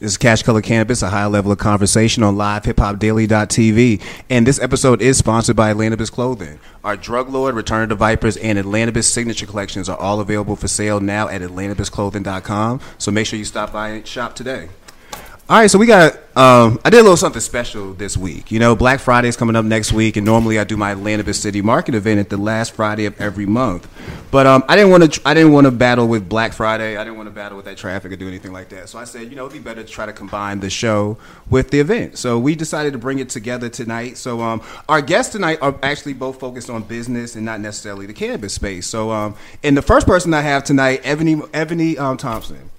This is Cash Color Cannabis, a high level of conversation on livehiphopdaily.tv. And this episode is sponsored by Atlanta Biz Clothing. Our Drug Lord, Return of the Vipers, and Atlantis signature collections are all available for sale now at atlantabisclothing.com. So make sure you stop by and shop today. All right, so we got. Um, I did a little something special this week. You know, Black Friday is coming up next week, and normally I do my Atlanta City Market event at the last Friday of every month. But um, I didn't want to. I didn't want to battle with Black Friday. I didn't want to battle with that traffic or do anything like that. So I said, you know, it'd be better to try to combine the show with the event. So we decided to bring it together tonight. So um, our guests tonight are actually both focused on business and not necessarily the cannabis space. So um, and the first person I have tonight, Ebonee Ebonee um, Thompson.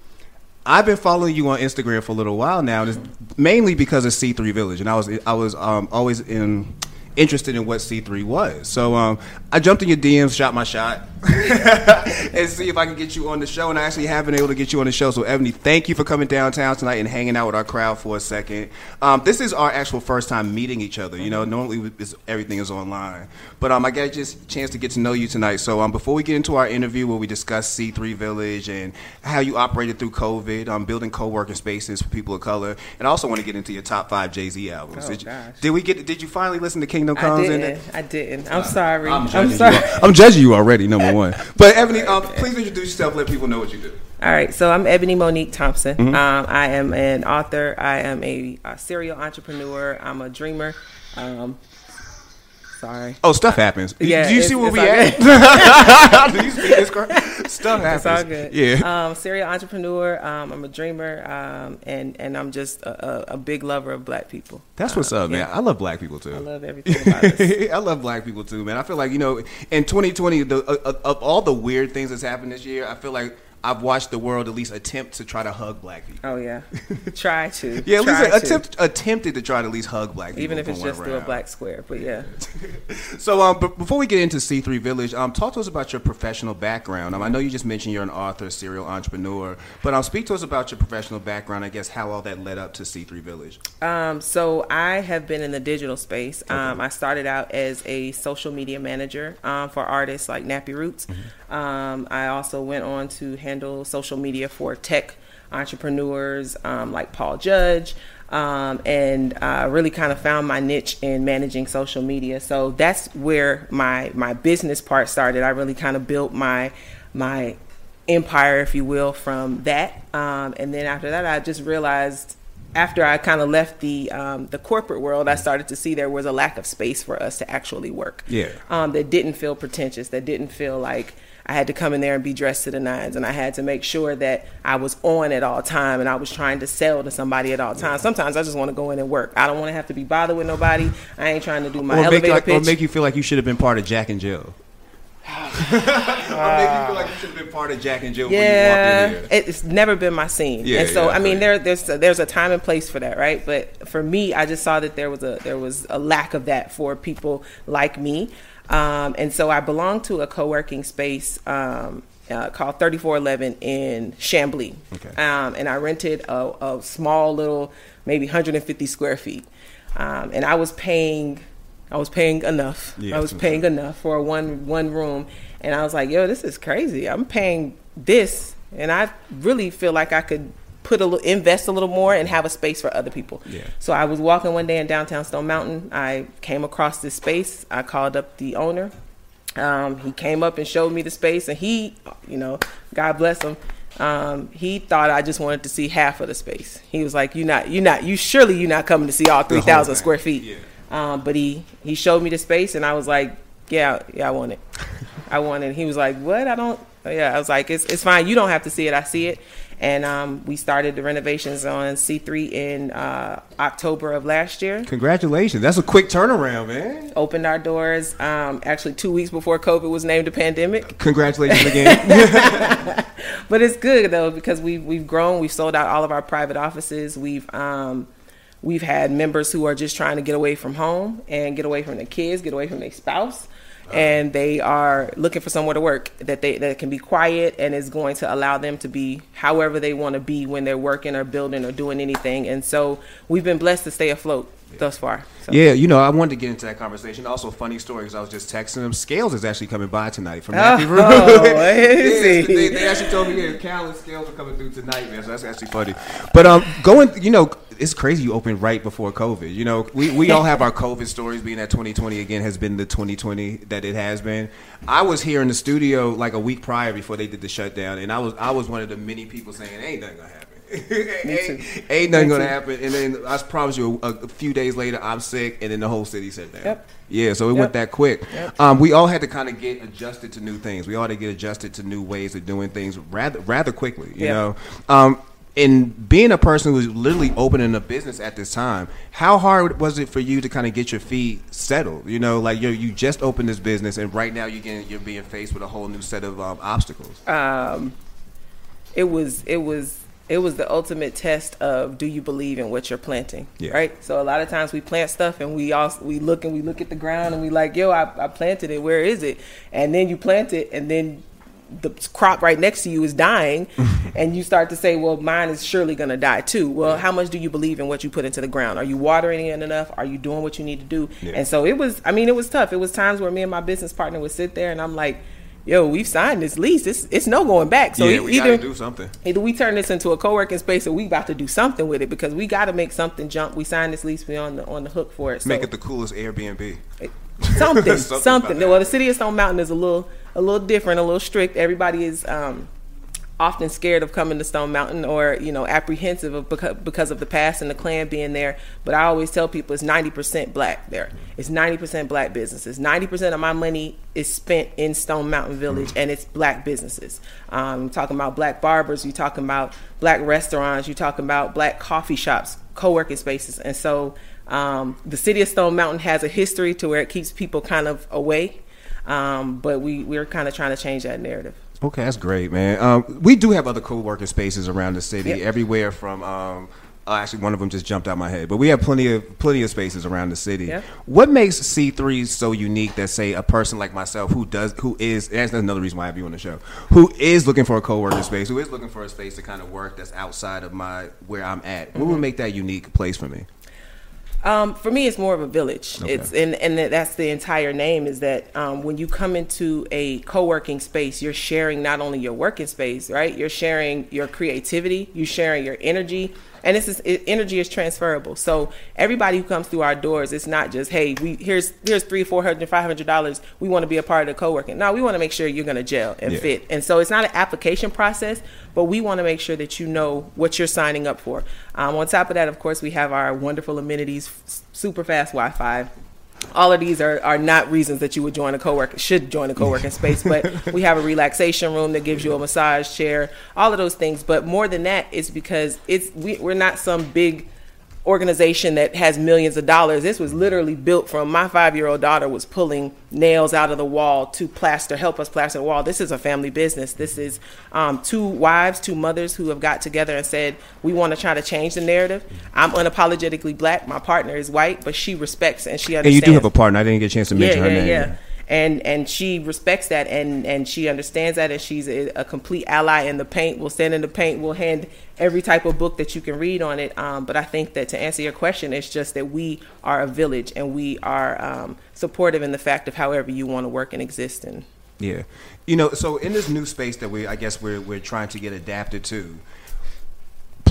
I've been following you on Instagram for a little while now, mainly because of C3 Village, and I was I was um, always in interested in what C3 was. So um, I jumped in your DMs, shot my shot, and see if I can get you on the show. And I actually have been able to get you on the show. So Ebonee, thank you for coming downtown tonight and hanging out with our crowd for a second. Um, this is our actual first time meeting each other. You know, normally it's, everything is online, but um, I got just a chance to get to know you tonight. So um, before we get into our interview where we discuss C3 Village and how you operated through COVID, um, building co-working spaces for people of color, and I also want to get into your top five Jay Z albums. Oh, did, you, gosh. did we get? Did you finally listen to Kingdom I Comes? in didn't. I didn't. I'm sorry. I'm I'm, sorry. I'm judging you already, number one. But Ebonee, um, please introduce yourself. Let people know what you do. All right. So I'm Ebonee Monique Thompson. Mm-hmm. Um, I am an author. I am a, a serial entrepreneur. I'm a dreamer. Um, sorry. Oh, stuff happens. Yeah, do you see where we at? do you see this? crowd? Stuff happens. It's all good. Yeah. Um, serial entrepreneur. Um, I'm a dreamer. Um, and and I'm just a, a, a big lover of Black people. That's what's up, man. yeah. I love black people too. I love everything. I love black people too, man. I feel like you know, in 2020, the, uh, uh, of all the weird things that's happened this year, I feel like I've watched the world at least attempt to try to hug black people. Oh yeah. Try to. Yeah, at Try least to. attempt, attempted to try to at least hug black people. Even if it's just through a black square. But yeah. So, um, but before we get into C3 Village, um, talk to us about your professional background. Um, I know you just mentioned you're an author, serial entrepreneur, but um, speak to us about your professional background. I guess how all that led up to C3 Village. Um, so I have been in the digital space. Um, I started out as a social media manager um, for artists like Nappy Roots. Um, I also went on to handle social media for tech entrepreneurs um, like Paul Judge. Um, and uh, really kind of found my niche in managing social media. So that's where my my business part started. I really kind of built my my empire, if you will, from that. Um, and then after that, I just realized after I kind of left the um, the corporate world, I started to see there was a lack of space for us to actually work. Yeah. Um, that didn't feel pretentious. That didn't feel like I had to come in there and be dressed to the nines, and I had to make sure that I was on at all time, and I was trying to sell to somebody at all times. Sometimes I just want to go in and work. I don't want to have to be bothered with nobody. I ain't trying to do my or make, elevator like, pitch. or make you feel like you should have been part of Jack and Jill. or make you feel like you should have been part of Jack and Jill when you yeah, walked in here. it's never been my scene. Yeah, and so yeah, I mean, right. there there's there's a time and place for that, right? But for me, I just saw that there was a there was a lack of that for people like me, um, and so I belong to a co-working space. Um, uh, called 3411 in Chamblee. Okay. Um, and I rented a, a small little, maybe 150 square feet. Um, and I was paying, I was paying enough. Yeah, I was paying enough for a one one room, and I was like, "Yo, this is crazy. I'm paying this, and I really feel like I could put a little, invest a little more, and have a space for other people." Yeah. So I was walking one day in downtown Stone Mountain. I came across this space. I called up the owner. Um, he came up and showed me the space, and he, you know, God bless him. Um, he thought I just wanted to see half of the space. He was like, "You not, you not, you surely you're not coming to see all three thousand square feet." Yeah. Um, but he he showed me the space, and I was like, "Yeah, yeah, I want it. I want it." He was like, "What? I don't." Yeah, I was like, "It's it's fine. You don't have to see it. I see it." And um, we started the renovations on C3 in uh, October of last year. Congratulations. That's a quick turnaround, man. Opened our doors um, actually two weeks before COVID was named a pandemic. Congratulations again. but it's good though because we've we've grown. We've sold out all of our private offices. We've um, we've had members who are just trying to get away from home and get away from their kids, get away from their spouse, and they are looking for somewhere to work that they that can be quiet and is going to allow them to be however they want to be when they're working or building or doing anything. And so we've been blessed to stay afloat. thus far. So. Yeah, you know, I wanted to get into that conversation. Also, funny story because I was just texting them. Scales is actually coming by tonight from Matthew Room. Oh, yeah, they, they actually told me, yeah, Cal and Scales are coming through tonight, man. So that's actually funny. But um, going, you know, it's crazy you opened right before COVID. You know, we, we all have our COVID stories. Being that 2020 again has been the 2020 that it has been. I was here in the studio like a week prior before they did the shutdown, and I was I was one of the many people saying, "Ain't nothing gonna happen." ain't, ain't nothing gonna happen. And then I promise you, a, a, few days later, I'm sick, and then the whole city shut down. Yep. Yeah, so it Yep. went that quick. Yep. Um, we all had to kind of get adjusted to new things. We all had to get adjusted to new ways of doing things rather rather quickly. You know, um, and being a person who's literally opening a business at this time, how hard was it for you to kind of get your feet settled? You know, like you you just opened this business, and right now you're getting, you're being faced with a whole new set of um, obstacles. um, it was it was it was the ultimate test of do you believe in what you're planting Yeah. right so a lot of times we plant stuff and we also we look and we look at the ground and we like yo I, I planted it where is it and then you plant it and then the crop right next to you is dying and you start to say well mine is surely going to die too. Well how much do you believe in what you put into the ground? Are you watering it enough? Are you doing what you need to do? Yeah. and so it was i mean it was tough. It was times where me and my business partner would sit there and i'm like yo we've signed this lease. It's, it's no going back. So yeah, we either gotta do something. either we turn this into a co-working space or we about to do something with it because we got to make something jump. We signed this lease we on the on the hook for it so Make it the coolest Airbnb. something, Something something. Well, the city of Stone Mountain is a little, a little different, a little strict. Everybody is um, often scared of coming to Stone Mountain, or you know, apprehensive of because, because of the past and the Klan being there. But I always tell people it's ninety percent black there. It's ninety percent black businesses. Ninety percent of my money is spent in Stone Mountain Village, and it's black businesses. Um, you're talking about black barbers. You're talking about black restaurants. You're talking about black coffee shops, co-working spaces, and so. Um, the city of Stone Mountain has a history to where it keeps people kind of away, um, but we we're kind of trying to change that narrative. Okay, that's great, man. Um, we do have other co-working spaces around the city, Yep. everywhere from. Um, uh, actually, one of them just jumped out my head, but we have plenty of plenty of spaces around the city. What makes C three so unique that say a person like myself who does who is that's another reason why I have you on the show who is looking for a co-working space, who is looking for a space to kind of work that's outside of my where I'm at. What Mm-hmm. would make that unique place for me? Um, for me, it's more of a village. Okay. It's and and that's the entire name is that um, when you come into a co-working space, you're sharing not only your working space, right? You're sharing your creativity, you're sharing your energy, and this is it, energy is transferable. So everybody who comes through our doors, it's not just hey, we here's here's three, four hundred, five hundred dollars. We want to be a part of the co-working. No, we want to make sure you're going to gel and Yeah. fit. And so it's not an application process, but we want to make sure that you know what you're signing up for. Um, on top of that, of course, we have our wonderful amenities, super fast Wi-Fi. All of these are, are not reasons that you would join a co-work should join a co-working space, but we have a relaxation room that gives you a massage chair, all of those things. But more than that, it's because it's we, we're not some big organization that has millions of dollars. This was literally built from my five year old daughter was pulling nails out of the wall to plaster, help us plaster the wall. This is a family business. This is um, two wives, two mothers who have got together and said, we want to try to change the narrative. I'm unapologetically black. My partner is white, but she respects and she And understands you do have a partner. I didn't get a chance to mention yeah, her yeah, name. yeah. And and she respects that and and she understands that and she's a, a complete ally in the paint. We'll stand in the paint. We'll hand every type of book that you can read on it. Um, but I think that to answer your question, it's just that we are a village and we are um, supportive in the fact of however you want to work and exist. And Yeah, you know, so in this new space that we, I guess we're we're trying to get adapted to.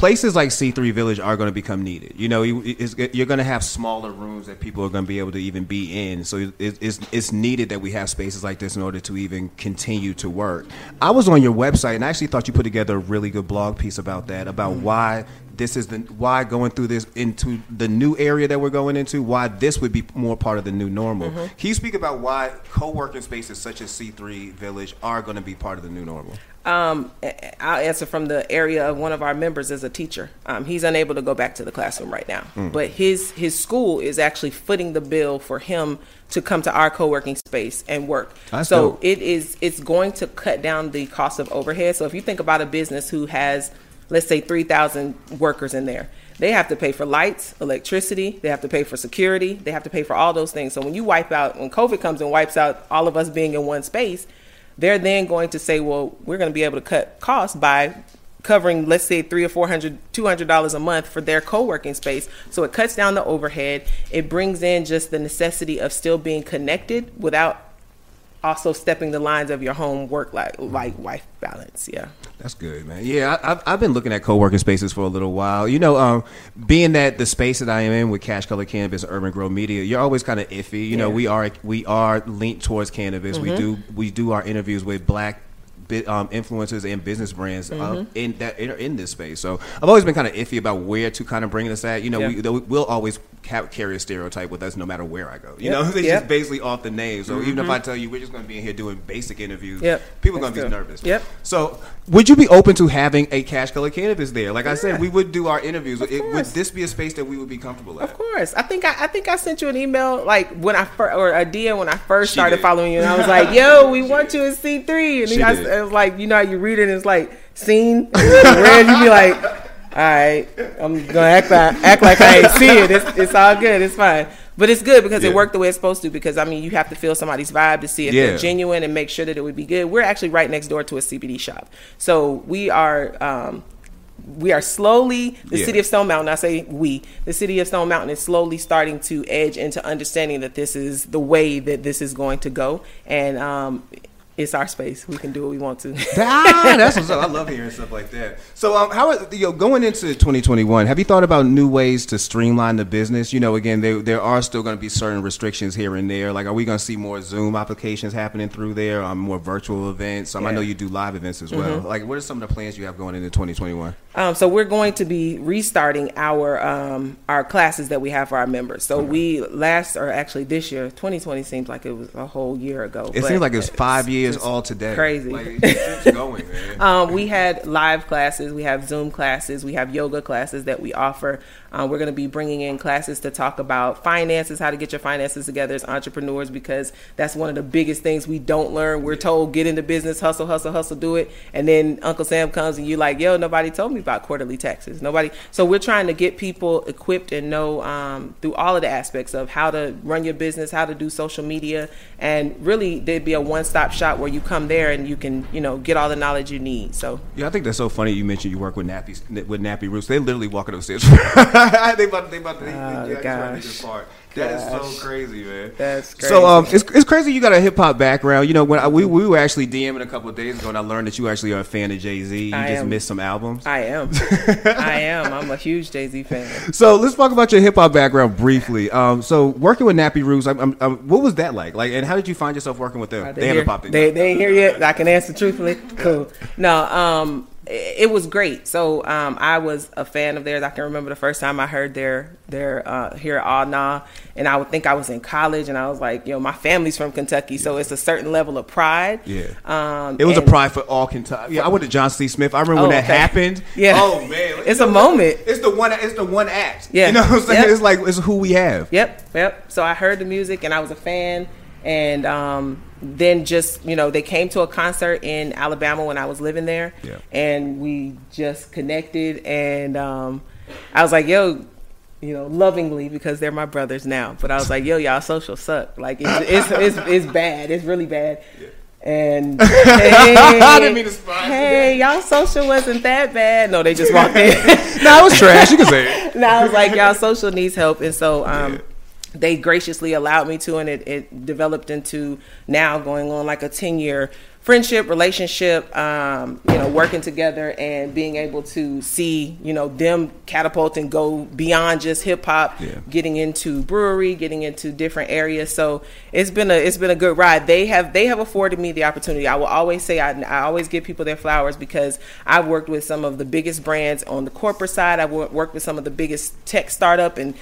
Places like C3 Village are going to become needed. You know, you're going to have smaller rooms that people are going to be able to even be in. So it's, it's needed that we have spaces like this in order to even continue to work. I was on your website and I actually thought you put together a really good blog piece about that, about mm. why this is the why going through this into the new area that we're going into, why this would be more part of the new normal. Can you speak about why co-working spaces such as C3 Village are going to be part of the new normal? Um, I'll answer from the area of one of our members as a teacher. Um, he's unable to go back to the classroom right now, Mm. but his his school is actually footing the bill for him to come to our co-working space and work. That's so dope. it is it's going to cut down the cost of overhead. So if you think about a business who has let's say 3,000 workers in there. They have to pay for lights, electricity, they have to pay for security, they have to pay for all those things. So when you wipe out when COVID comes and wipes out all of us being in one space, they're then going to say, well, we're going to be able to cut costs by covering let's say three or four hundred two hundred dollars a month for their co-working space so it cuts down the overhead it brings in just the necessity of still being connected without also stepping the lines of your home work like wife balance yeah That's good, man. Yeah, I, I've, I've been looking at co-working spaces for a little while. You know, um, being that the space that I am in with Cash Color Cannabis, Urban Grow Media, you're always kind of iffy. You know, Yeah. Mm-hmm. we are we are linked towards cannabis. We do we do our interviews with black. Um, influencers and business brands uh, Mm-hmm. in that in, in this space, so I've always been kind of iffy about where to kind of bring us at. You know, Yeah. we, we'll always ca- carry a stereotype with us no matter where I go. You Yep. know, it's Yep. Mm-hmm. just basically off the name. So even if I tell you we're just going to be in here doing basic interviews, Yep. people are going to be nervous. Yep. So, would you be open to having a cash color cannabis there? Like I said, we would do our interviews. It, would this be a space that we would be comfortable at? Of course, I think I, I think I sent you an email like when I first or a DM when I first She started did. following you, and I was like, "Yo, we want you in C 3 and I. it was like, you know, how you read it, and it's like scene, and red. You be like, "All right, I'm gonna act like act like I ain't see it. It's, it's all good. It's fine." But it's good because Yeah. it worked the way it's supposed to. Because I mean, you have to feel somebody's vibe to see if Yeah. they're genuine and make sure that it would be good. We're actually right next door to a CBD shop, so we are. Um, we are slowly the Yeah. city of Stone Mountain. I say we. The city of Stone Mountain is slowly starting to edge into understanding that this is the way that this is going to go, and um, it's our space. We can do what we want to. ah, that's what's up. I love hearing stuff like that. So, um, how are, you know, going into 2021? Have you thought about new ways to streamline the business? You know, again, there there are still going to be certain restrictions here and there. Like, are we going to see more Zoom applications happening through there? Um, more virtual events. Um, I Yeah. Mm-hmm. know you do live events as well. Like, what are some of the plans you have going into 2021? Um, so we're going to be restarting our um, our classes that we have for our members. So we last, or actually this year, 2020 seems like it was a whole year ago. It but seems like it's five years it's all today. crazy. Like, it going, man. Um, we had live classes, we have Zoom classes, we have yoga classes that we offer. Um, we're going to be bringing in classes to talk about finances, how to get your finances together as entrepreneurs, because that's one of the biggest things we don't learn. We're told get into business, hustle, hustle, hustle, do it, and then Uncle Sam comes and you're like, yo, nobody told me about quarterly taxes. Nobody. So we're trying to get people equipped and know um, through all of the aspects of how to run your business, how to do social media, and really there'd be a one-stop shop where you come there and you can, you know, get all the knowledge you need. So Yeah, I think that's so funny. You mentioned you work with Nappy with Nappy Roots. They literally walking upstairs. they about they about to. They, Oh, they, I just wanna make gosh. That is so crazy, man. That's So um, crazy. it's, it's crazy. You got a hip hop background. You know, when I, we we were actually DMing a couple of days ago, and I learned that you actually are a fan of Jay Z. You I just am. missed some albums. I am. I am. I'm a huge Jay Z fan. So let's talk about your hip hop background briefly. Um, so working with Nappy Roots, I'm, I'm, I'm- what was that like? Like, and how did you find yourself working with them? Are They, haven't popped in. They, they ain't here yet. I can answer truthfully. Cool. No, um, it, was great. So um, I was a fan of theirs. I can remember the first time I heard their their uh, here at Awnaw, and I would think I was in college, and I was like, you know, my family's from Kentucky, so it's a certain level of pride. Yeah. Um, It was a pride for all Kentucky. Yeah, I went to Johnson C. Smith. I remember when Oh, that okay. happened. Yeah. Oh man, It's a moment. It's the one. It's the one act. Yeah. You know what I'm saying? Yep. It's like it's who we have. Yep, yep. So I heard the music and I was a fan. And um, then just, you know, they came to a concert in Alabama when I was living there. Yeah. And we just connected. And um, I was like, yo, you know, lovingly because they're my brothers now. But I was like, yo, y'all social suck. Like, it's, it's, it's, it's bad. It's really bad. And hey, I didn't mean to surprise you. hey, y'all social wasn't that bad. No, they just walked in. no, it was trash. You can say it. and I was like, y'all social needs help. And so um, they graciously allowed me to, and it, it developed into now going on like a 10 year friendship, relationship, um, you know, working together and being able to see, you know, them catapult and go beyond just hip hop, Yeah. getting into brewery, getting into different areas. So it's been a it's been a good ride. They have they have afforded me the opportunity. I will always say I, I always give people their flowers because I've worked with some of the biggest brands on the corporate side. I've worked with some of the biggest tech startup and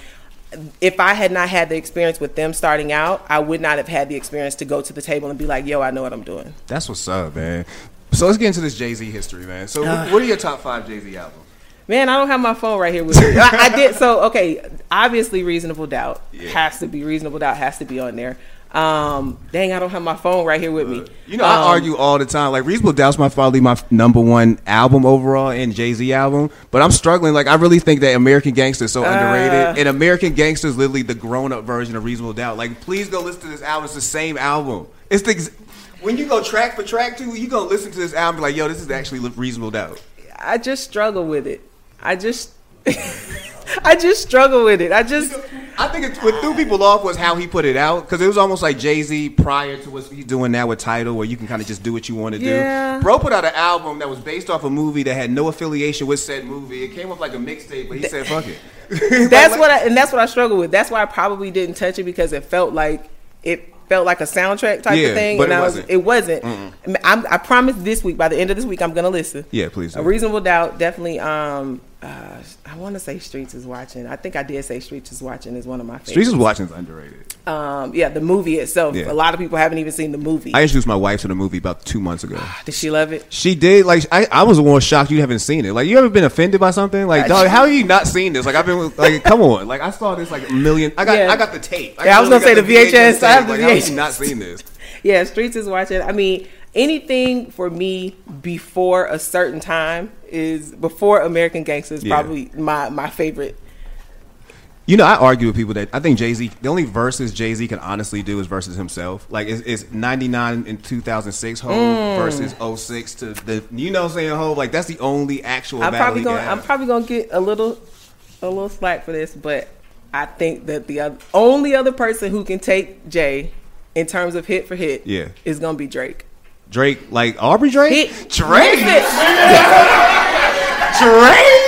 if I had not had the experience with them starting out, I would not have had the experience to go to the table and be like, "Yo, I know what I'm doing." That's what's up, man. So let's get into this Jay Z history, man. So Uh. what are your top five Jay Z albums? Man, I don't have my phone right here with me. I, I did so. Okay, obviously, reasonable doubt Yeah. has to be reasonable doubt has to be on there. Um, dang, I don't have my phone right here with me. You know, I Um, argue all the time. Like Reasonable Doubt's my probably my number one album overall and Jay Z album, but I'm struggling. Like I really think that American Gangster is so Uh. underrated, and American Gangster is literally the grown up version of Reasonable Doubt. Like, please go listen to this album. It's the same album. It's the ex- when you go track for track two, you gonna listen to this album like, yo, this is actually Reasonable Doubt. I just struggle with it. I just I just struggle with it. I just I think it's, what threw people off was how he put it out because it was almost like Jay Z prior to what he's doing now with Tidal, where you can kind of just do what you want to Yeah. do. Bro put out an album that was based off a movie that had no affiliation with said movie. It came off like a mixtape, but he said, "Fuck it." that's Like- what I and that's what I struggle with. That's why I probably didn't touch it because it felt like it felt like a soundtrack type Yeah, of thing, but and it I was wasn't. it wasn't. I, I promise this week by the end of this week I'm gonna listen. Yeah, please. A reasonable doubt, definitely. Um, uh, I want to say Streets is watching. I think I did say Streets is watching is one of my favorites. Streets is watching is underrated. um, yeah, the movie itself. Yeah. A lot of people haven't even seen the movie. I introduced my wife to the movie about two months ago. Did she love it? She did like I, I was more shocked you haven't seen it. Like you ever been offended by something? Like dog, how have you not seen this? Like I've been like come on. Like I saw this like a million. I got Yeah. I got the tape. Yeah, I was gonna say the VHS. I have the Like, how have you not seen this? Yeah, Streets is watching. I mean, anything for me before a certain time is before American Gangster is Yeah. probably my my favorite. You know, I argue with people that I think Jay Z. The only verses Jay Z can honestly do is versus himself. Like it's, it's ninety nine in two thousand six Hove Mm. versus 06 to the you know what I'm saying Hove. Like that's the only actual. I'm probably going. I'm probably going to get a little a little slack for this, but I think that the other, only other person who can take Jay in terms of hit for hit, Yeah. is going to be Drake. Drake, like Aubrey Drake, Hit Drake, Listen, Drake.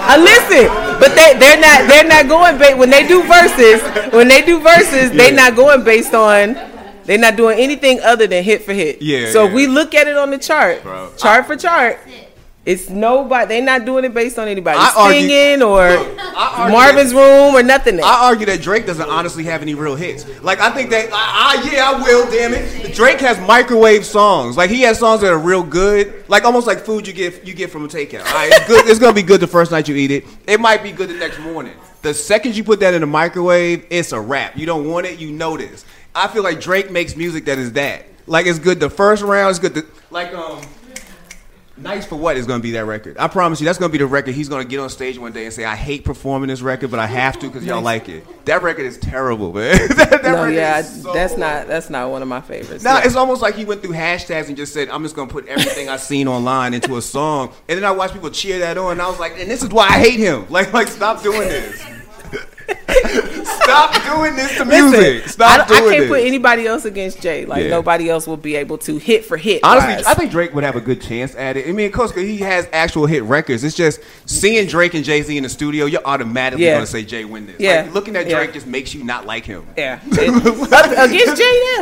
uh, listen, but they they're not they're not going ba- when they do verses when they do verses they're not going based on they're not doing anything other than hit for hit. Yeah, So yeah. we look at it on the chart, Bro. chart for chart. It's nobody. They're not doing it based on anybody I argue- singing or I argue Marvin's room or nothing. I argue that Drake doesn't honestly have any real hits. Like I think that, I, I, yeah, I will. Damn it, Drake has microwave songs. Like he has songs that are real good, like almost like food you get you get from a takeout. All right, it's good. It's gonna be good the first night you eat it. It might be good the next morning. The second you put that in the microwave, it's a wrap. You don't want it, you know this. I feel like Drake makes music that is that. Like it's good the first round. It's good. The, like um. Nice for what is going to be that record? I promise you, that's going to be the record. He's going to get on stage one day and say, "I hate performing this record, but I have to because y'all like it." That record is terrible, man. that, that no, record yeah, is so- that's not that's not one of my favorites. Nah, Yeah. it's almost like he went through hashtags and just said, "I'm just going to put everything I've seen online into a song," and then I watched people cheer that on, and I was like, "And this is why I hate him." Like, like, stop doing this. Stop doing this to Listen, music. I, Stop I doing can't this. put anybody else against Jay. Like Yeah. nobody else will be able to hit for hit. Honestly, wise. I think Drake would have a good chance at it. I mean, of course, 'cause he has actual hit records. It's just seeing Drake and Jay Z in the studio, you're automatically Yeah. going to say Jay win this. Yeah. Like, looking at Yeah. Drake just makes you not like him. yeah, It- against Jay.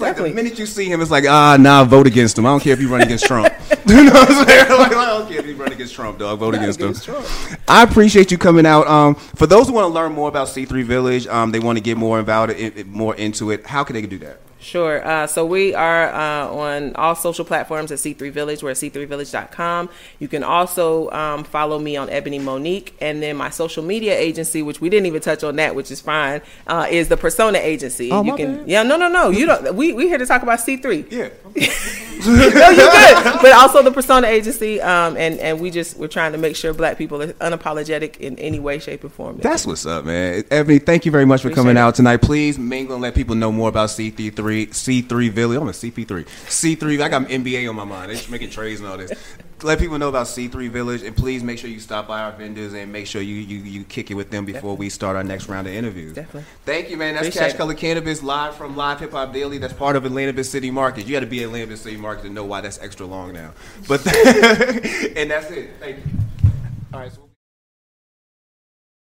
Yeah, Yeah, it's just like the minute you see him, it's like, ah, nah, vote against him. I don't care if you run against Trump. you know what I'm saying? Like, I don't care if you run against Trump, dog. Vote against him. Trump. I appreciate you coming out. Um, for those who want to learn more about C3 Village, um, they want to get more about it, it, more into it. How can they do that? Sure. Uh, so we are uh, on all social platforms at C3 Village. We're at c3village.com. You can also um, follow me on Ebonee Monique. And then my social media agency, which we didn't even touch on that, which is fine, uh, is the Persona Agency. Oh, you my can, bad. Yeah, no, no, no. You don't. We we here to talk about C3. Yeah. no, you're good. But also the Persona Agency, um, and and we just we're trying to make sure Black people are unapologetic in any way, shape, or form. That's what's up, man. Ebonee, thank you very much for Appreciate coming it. out tonight. Please mingle and let people know more about C3 C3 Village. I'm a CP3. C3. I got NBA on my mind. They just making trades and all this. Let people know about C3 Village, and please make sure you stop by our vendors and make sure you you, you kick it with them before we start our next round of interviews. Definitely. Thank you, man. That's Appreciate Cash it. Color Cannabis live from Live Hip Hop Daily. That's part of Atlanta Biz City Market. You got to be at Atlanta Biz City Market to know why that's extra long now. But and that's it. Thank you. All right. So